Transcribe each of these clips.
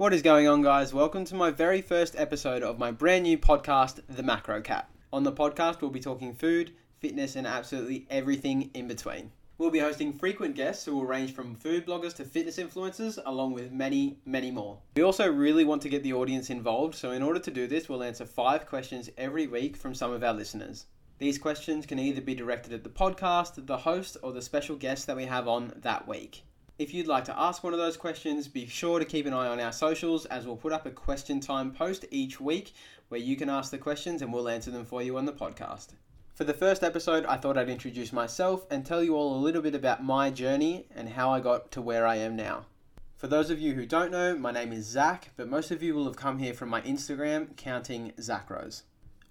What is going on, guys? Welcome to my very first episode of my brand new podcast, The Macro Cat. On the podcast, we'll be talking food, fitness, and absolutely everything in between. We'll be hosting frequent guests who will range from food bloggers to fitness influencers, along with many, many more. We also really want to get the audience involved, so in order to do this, we'll answer five questions every week from some of our listeners. These questions can either be directed at the podcast, the host, or the special guest that we have on that week. If you'd like to ask one of those questions, be sure to keep an eye on our socials as we'll put up a question time post each week where you can ask the questions and we'll answer them for you on the podcast. For the first episode, I thought I'd introduce myself and tell you all a little bit about my journey and how I got to where I am now. For those of you who don't know, my name is Zach, but most of you will have come here from my Instagram, counting Zach Rose.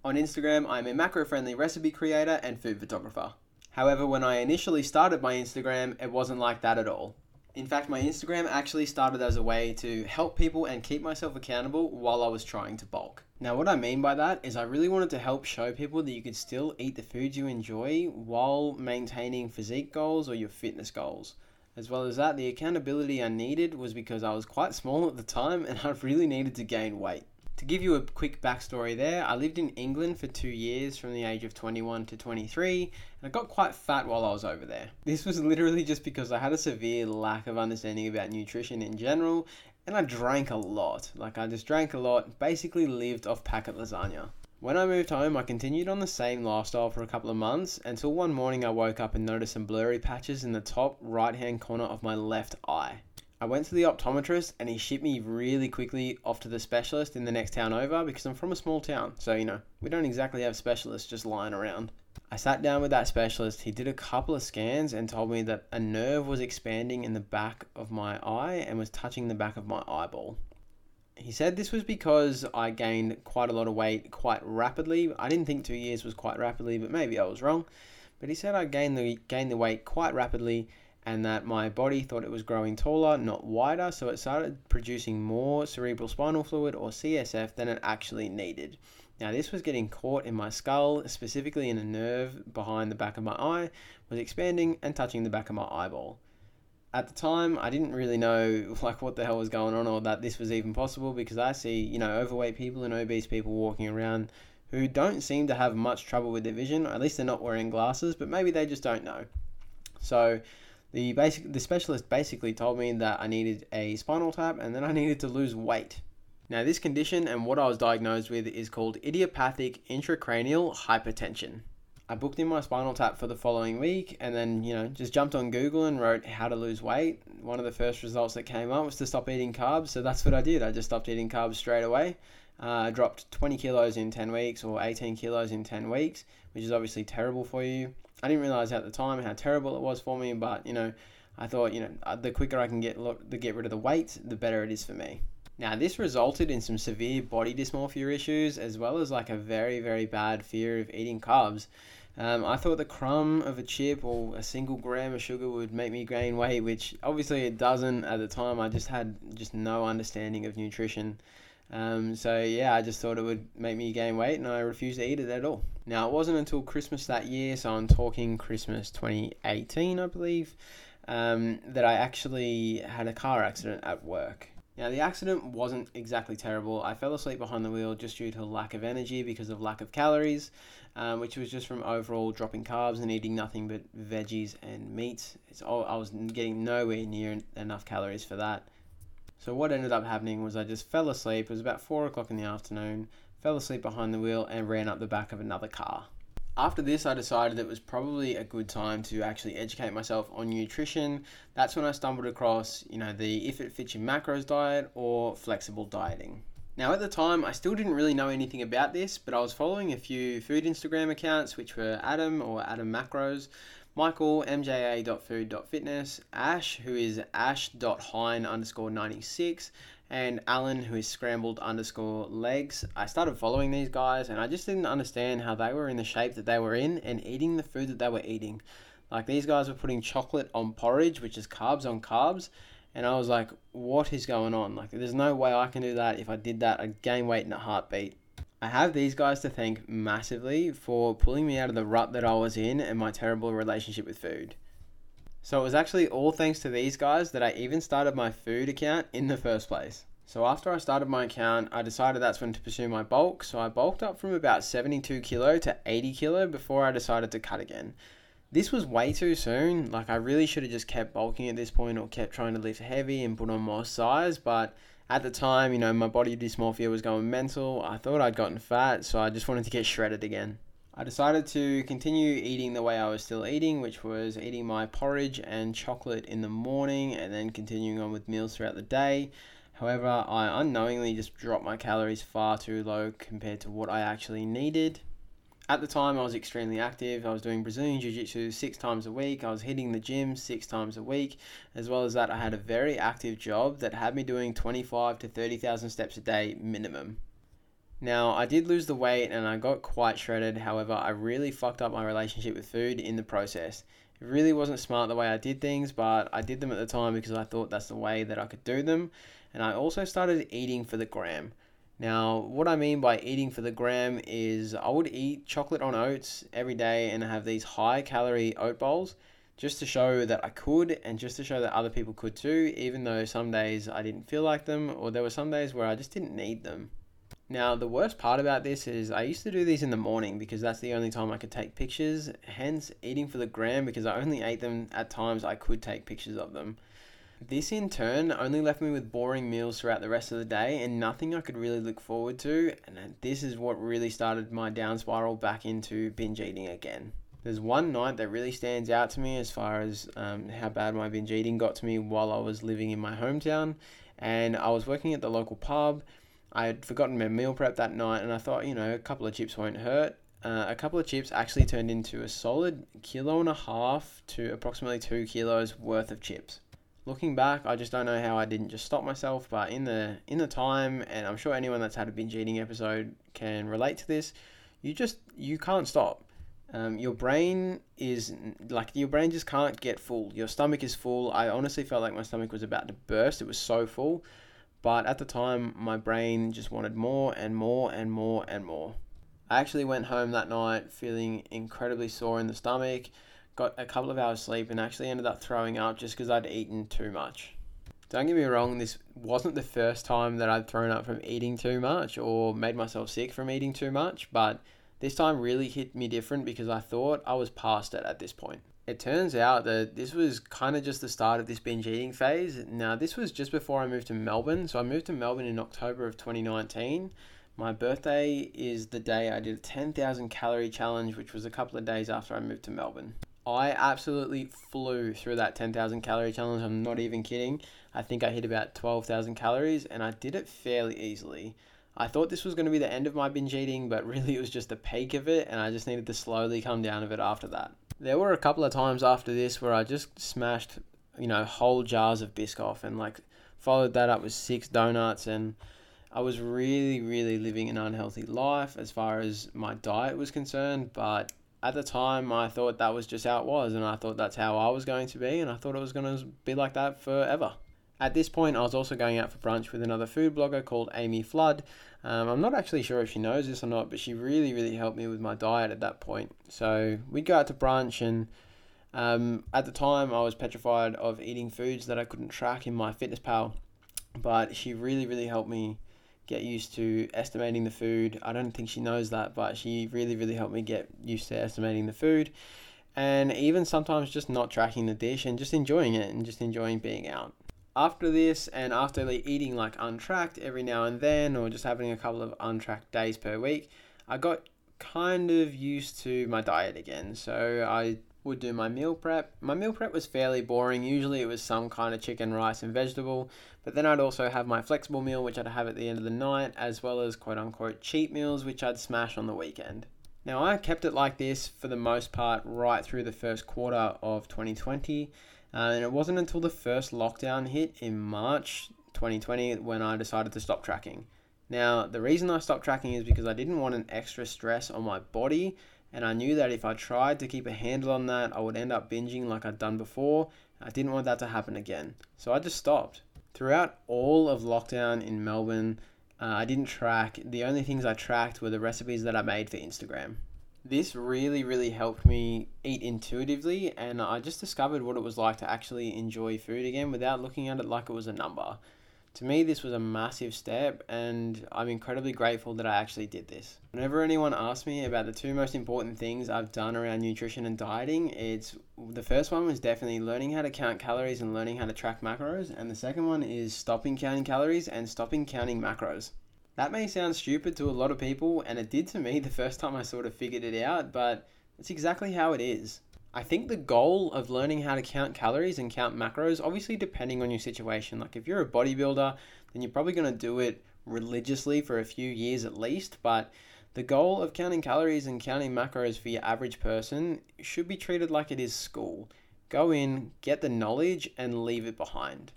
On Instagram, I'm a macro friendly recipe creator and food photographer. However, when I initially started my Instagram, it wasn't like that at all. In fact, my Instagram actually started as a way to help people and keep myself accountable while I was trying to bulk. Now, what I mean by that is I really wanted to help show people that you could still eat the foods you enjoy while maintaining physique goals or your fitness goals. As well as that, the accountability I needed was because I was quite small at the time and I really needed to gain weight. To give you a quick backstory there, I lived in England for two years from the age of 21 to 23, and I got quite fat while I was over there. This was literally just because I had a severe lack of understanding about nutrition in general, and I drank a lot. Like, I just drank a lot, basically lived off packet lasagna. When I moved home, I continued on the same lifestyle for a couple of months until one morning I woke up and noticed some blurry patches in the top right hand corner of my left eye. I went to the optometrist and he shipped me really quickly off to the specialist in the next town over because I'm from a small town. So, you know, we don't exactly have specialists just lying around. I sat down with that specialist. He did a couple of scans and told me that a nerve was expanding in the back of my eye and was touching the back of my eyeball. He said this was because I gained quite a lot of weight quite rapidly. I didn't think two years was quite rapidly, but maybe I was wrong. But he said I gained the gained the weight quite rapidly and that my body thought it was growing taller, not wider, so it started producing more cerebral spinal fluid or CSF than it actually needed. Now, this was getting caught in my skull, specifically in a nerve behind the back of my eye, was expanding and touching the back of my eyeball. At the time, I didn't really know like what the hell was going on or that this was even possible because I see, you know, overweight people and obese people walking around who don't seem to have much trouble with their vision. At least they're not wearing glasses, but maybe they just don't know. So, the basic the specialist basically told me that I needed a spinal tap and then I needed to lose weight. Now this condition and what I was diagnosed with is called idiopathic intracranial hypertension. I booked in my spinal tap for the following week and then, you know, just jumped on Google and wrote how to lose weight. One of the first results that came up was to stop eating carbs, so that's what I did. I just stopped eating carbs straight away. Uh, I dropped 20 kilos in 10 weeks or 18 kilos in 10 weeks, which is obviously terrible for you. I didn't realize at the time how terrible it was for me, but you know, I thought you know uh, the quicker I can get to get rid of the weight, the better it is for me. Now this resulted in some severe body dysmorphia issues as well as like a very very bad fear of eating carbs. Um, I thought the crumb of a chip or a single gram of sugar would make me gain weight, which obviously it doesn't at the time. I just had just no understanding of nutrition. Um, so yeah, I just thought it would make me gain weight, and I refused to eat it at all. Now it wasn't until Christmas that year, so I'm talking Christmas 2018, I believe, um, that I actually had a car accident at work. Now the accident wasn't exactly terrible. I fell asleep behind the wheel just due to lack of energy because of lack of calories, um, which was just from overall dropping carbs and eating nothing but veggies and meats. It's all, I was getting nowhere near enough calories for that. So what ended up happening was I just fell asleep. It was about four o'clock in the afternoon. Fell asleep behind the wheel and ran up the back of another car. After this, I decided it was probably a good time to actually educate myself on nutrition. That's when I stumbled across, you know, the if it fits your macros diet or flexible dieting. Now, at the time, I still didn't really know anything about this, but I was following a few food Instagram accounts, which were Adam or Adam Macros, Michael, mja.food.fitness, Ash, who is ash.hein underscore 96, and Alan, who is scrambled underscore legs. I started following these guys and I just didn't understand how they were in the shape that they were in and eating the food that they were eating. Like these guys were putting chocolate on porridge, which is carbs on carbs. And I was like, what is going on? Like, there's no way I can do that. If I did that, I'd gain weight in a heartbeat. I have these guys to thank massively for pulling me out of the rut that I was in and my terrible relationship with food. So it was actually all thanks to these guys that I even started my food account in the first place. So after I started my account, I decided that's when to pursue my bulk. So I bulked up from about 72 kilo to 80 kilo before I decided to cut again. This was way too soon. Like I really should have just kept bulking at this point or kept trying to lift heavy and put on more size, but at the time, you know, my body dysmorphia was going mental. I thought I'd gotten fat, so I just wanted to get shredded again. I decided to continue eating the way I was still eating, which was eating my porridge and chocolate in the morning and then continuing on with meals throughout the day. However, I unknowingly just dropped my calories far too low compared to what I actually needed. At the time, I was extremely active. I was doing Brazilian Jiu Jitsu six times a week. I was hitting the gym six times a week. As well as that, I had a very active job that had me doing 25 to 30,000 steps a day minimum. Now, I did lose the weight and I got quite shredded. However, I really fucked up my relationship with food in the process. It really wasn't smart the way I did things, but I did them at the time because I thought that's the way that I could do them and I also started eating for the gram. Now, what I mean by eating for the gram is I would eat chocolate on oats every day and have these high calorie oat bowls just to show that I could and just to show that other people could too, even though some days I didn't feel like them or there were some days where I just didn't need them. Now, the worst part about this is I used to do these in the morning because that's the only time I could take pictures, hence eating for the gram because I only ate them at times I could take pictures of them. This in turn only left me with boring meals throughout the rest of the day and nothing I could really look forward to. And this is what really started my down spiral back into binge eating again. There's one night that really stands out to me as far as um, how bad my binge eating got to me while I was living in my hometown. And I was working at the local pub. I had forgotten my meal prep that night, and I thought, you know, a couple of chips won't hurt. Uh, a couple of chips actually turned into a solid kilo and a half to approximately two kilos worth of chips looking back, I just don't know how I didn't just stop myself. But in the in the time, and I'm sure anyone that's had a binge eating episode can relate to this. You just you can't stop. Um, your brain is like your brain just can't get full. Your stomach is full. I honestly felt like my stomach was about to burst. It was so full, but at the time, my brain just wanted more and more and more and more. I actually went home that night feeling incredibly sore in the stomach got a couple of hours sleep, and actually ended up throwing up just because I'd eaten too much. Don't get me wrong, this wasn't the first time that I'd thrown up from eating too much or made myself sick from eating too much, but this time really hit me different because I thought I was past it at this point. It turns out that this was kind of just the start of this binge eating phase. Now, this was just before I moved to Melbourne. So I moved to Melbourne in October of 2019. My birthday is the day I did a 10,000 calorie challenge, which was a couple of days after I moved to Melbourne. I absolutely flew through that 10,000 calorie challenge. I'm not even kidding. I think I hit about 12,000 calories and I did it fairly easily. I thought this was going to be the end of my binge eating, but really it was just the peak of it, and I just needed to slowly come down of it after that. There were a couple of times after this where I just smashed, you know, whole jars of Biscoff and like followed that up with six donuts, and I was really, really living an unhealthy life as far as my diet was concerned, but at the time, I thought that was just how it was, and I thought that's how I was going to be, and I thought it was going to be like that forever. At this point, I was also going out for brunch with another food blogger called Amy Flood. Um, I'm not actually sure if she knows this or not, but she really, really helped me with my diet at that point. So we'd go out to brunch, and um, at the time, I was petrified of eating foods that I couldn't track in MyFitnessPal, but she really, really helped me get used to estimating the food. I don't think she knows that, but she really, really helped me get used to estimating the food. And even sometimes just not tracking the dish and just enjoying it and just enjoying being out. After this, and after eating like untracked every now and then, or just having a couple of untracked days per week, I got kind of used to my diet again. So I would do my meal prep. My meal prep was fairly boring. Usually it was some kind of chicken, rice, and vegetable. But then I'd also have my flexible meal, which I'd have at the end of the night, as well as quote unquote cheat meals, which I'd smash on the weekend. Now, I kept it like this for the most part right through the first quarter of 2020. Uh, and it wasn't until the first lockdown hit in March 2020 when I decided to stop tracking. Now, the reason I stopped tracking is because I didn't want an extra stress on my body and I knew that if I tried to keep a handle on that, I would end up binging like I'd done before. I didn't want that to happen again. So I just stopped. Throughout all of lockdown in Melbourne, uh, I didn't track. The only things I tracked were the recipes that I made for Instagram. This really, really helped me eat intuitively, and I just discovered what it was like to actually enjoy food again without looking at it like it was a number To me, this was a massive step, and I'm incredibly grateful that I actually did this. Whenever anyone asks me about the two most important things I've done around nutrition and dieting, it's the first one was definitely learning how to count calories and learning how to track macros, and the second one is stopping counting calories and stopping counting macros. That may sound stupid to a lot of people, and it did to me the first time I sort of figured it out, but it's exactly how it is. I think the goal of learning how to count calories and count macros, obviously depending on your situation, like if you're a bodybuilder, then you're probably going to do it religiously for a few years at least, but the goal of counting calories and counting macros for your average person should be treated like it is school. Go in, get the knowledge, and leave it behind.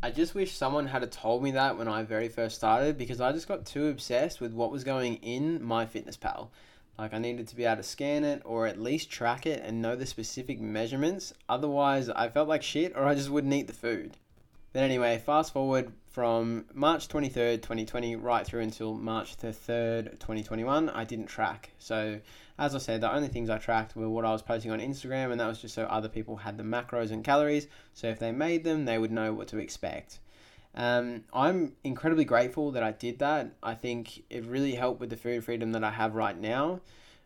I just wish someone had told me that when I very first started because I just got too obsessed with what was going in MyFitnessPal. Like I needed to be able to scan it or at least track it and know the specific measurements. Otherwise, I felt like shit or I just wouldn't eat the food. But anyway, fast forward from March 23rd, 2020, right through until March the 3rd, 2021, I didn't track. So, as I said, the only things I tracked were what I was posting on Instagram, and that was just so other people had the macros and calories. So, if they made them, they would know what to expect. Um, I'm incredibly grateful that I did that. I think it really helped with the food freedom that I have right now.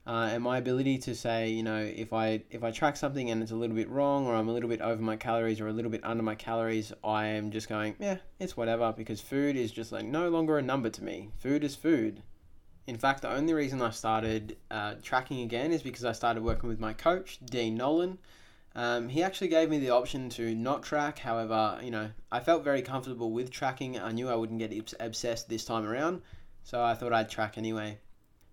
Uh, and my ability to say, you know, if I if I track something and it's a little bit wrong, or I'm a little bit over my calories, or a little bit under my calories, I am just going, yeah, it's whatever, because food is just like no longer a number to me. Food is food. In fact, the only reason I started uh, tracking again is because I started working with my coach, Dean Nolan. Um, he actually gave me the option to not track. However, you know, I felt very comfortable with tracking. I knew I wouldn't get obsessed this time around, so I thought I'd track anyway.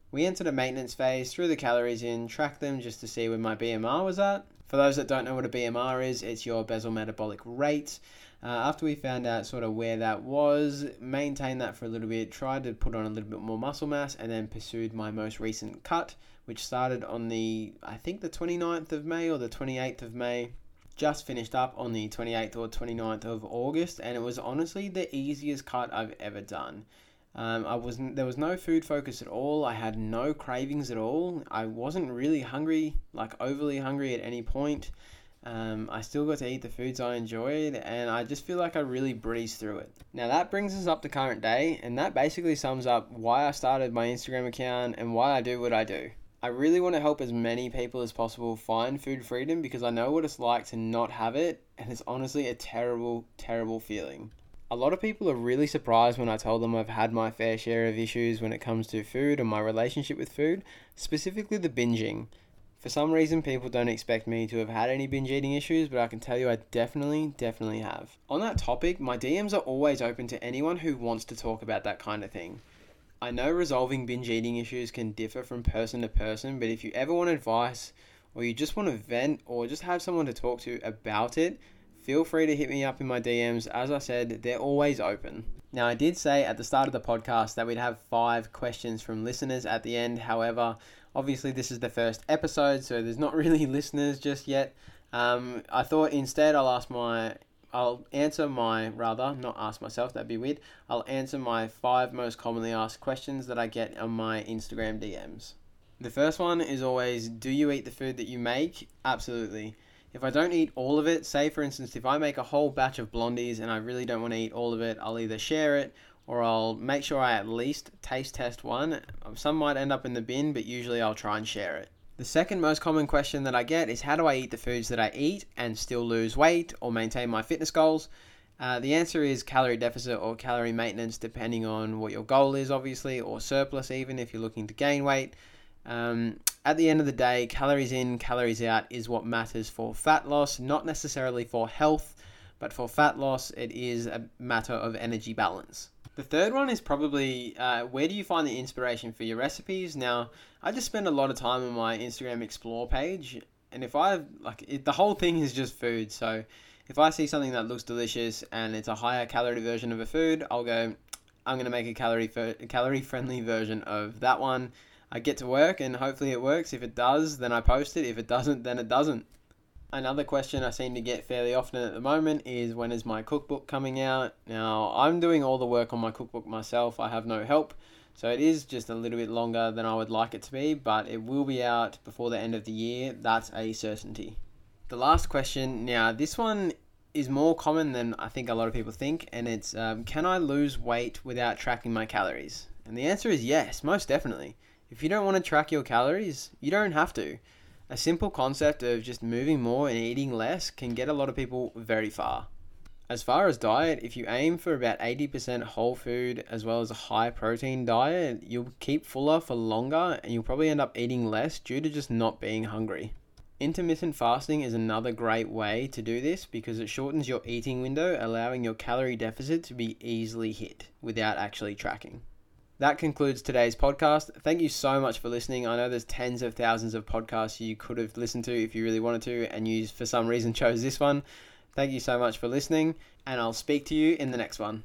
We entered a maintenance phase, threw the calories in, tracked them just to see where my BMR was at. For those that don't know what a BMR is, it's your basal metabolic rate. Uh, after we found out sort of where that was, maintained that for a little bit, tried to put on a little bit more muscle mass, and then pursued my most recent cut, which started on the, I think, the 29th of May or the 28th of May. Just finished up on the 28th or 29th of August, and it was honestly the easiest cut I've ever done. Um, I wasn't. There was no food focus at all. I had no cravings at all. I wasn't really hungry, like overly hungry at any point. Um, I still got to eat the foods I enjoyed, and I just feel like I really breezed through it. Now, that brings us up to current day, and that basically sums up why I started my Instagram account and why I do what I do. I really want to help as many people as possible find food freedom because I know what it's like to not have it, and it's honestly a terrible, terrible feeling. A lot of people are really surprised when I tell them I've had my fair share of issues when it comes to food and my relationship with food, specifically the binging. For some reason, people don't expect me to have had any binge eating issues, but I can tell you I definitely, definitely have. On that topic, my DMs are always open to anyone who wants to talk about that kind of thing. I know resolving binge eating issues can differ from person to person, but if you ever want advice, or you just want to vent, or just have someone to talk to about it, feel free to hit me up in my DMs. As I said, they're always open. Now, I did say at the start of the podcast that we'd have five questions from listeners at the end. However, obviously, this is the first episode, so there's not really listeners just yet. Um, I thought instead I'll ask my I'll answer my, rather, not ask myself, that'd be weird. I'll answer my five most commonly asked questions that I get on my Instagram DMs. The first one is always Do you eat the food that you make? Absolutely. If I don't eat all of it, say for instance, if I make a whole batch of blondies and I really don't want to eat all of it, I'll either share it or I'll make sure I at least taste test one. Some might end up in the bin, but usually I'll try and share it. The second most common question that I get is how do I eat the foods that I eat and still lose weight or maintain my fitness goals? Uh, the answer is calorie deficit or calorie maintenance, depending on what your goal is, obviously, or surplus, even if you're looking to gain weight. Um, at the end of the day, calories in, calories out is what matters for fat loss, not necessarily for health, but for fat loss, it is a matter of energy balance. The third one is probably uh, where do you find the inspiration for your recipes? Now, I just spend a lot of time on my Instagram Explore page, and if I like it, the whole thing is just food. So, if I see something that looks delicious and it's a higher calorie version of a food, I'll go. I'm gonna make a calorie calorie friendly version of that one. I get to work and hopefully it works. If it does, then I post it. If it doesn't, then it doesn't. Another question I seem to get fairly often at the moment is when is my cookbook coming out? Now, I'm doing all the work on my cookbook myself, I have no help, so it is just a little bit longer than I would like it to be, but it will be out before the end of the year. That's a certainty. The last question now, this one is more common than I think a lot of people think, and it's um, can I lose weight without tracking my calories? And the answer is yes, most definitely. If you don't want to track your calories, you don't have to. A simple concept of just moving more and eating less can get a lot of people very far. As far as diet, if you aim for about 80% whole food as well as a high protein diet, you'll keep fuller for longer and you'll probably end up eating less due to just not being hungry. Intermittent fasting is another great way to do this because it shortens your eating window, allowing your calorie deficit to be easily hit without actually tracking. That concludes today's podcast. Thank you so much for listening. I know there's tens of thousands of podcasts you could have listened to if you really wanted to, and you for some reason chose this one. Thank you so much for listening, and I'll speak to you in the next one.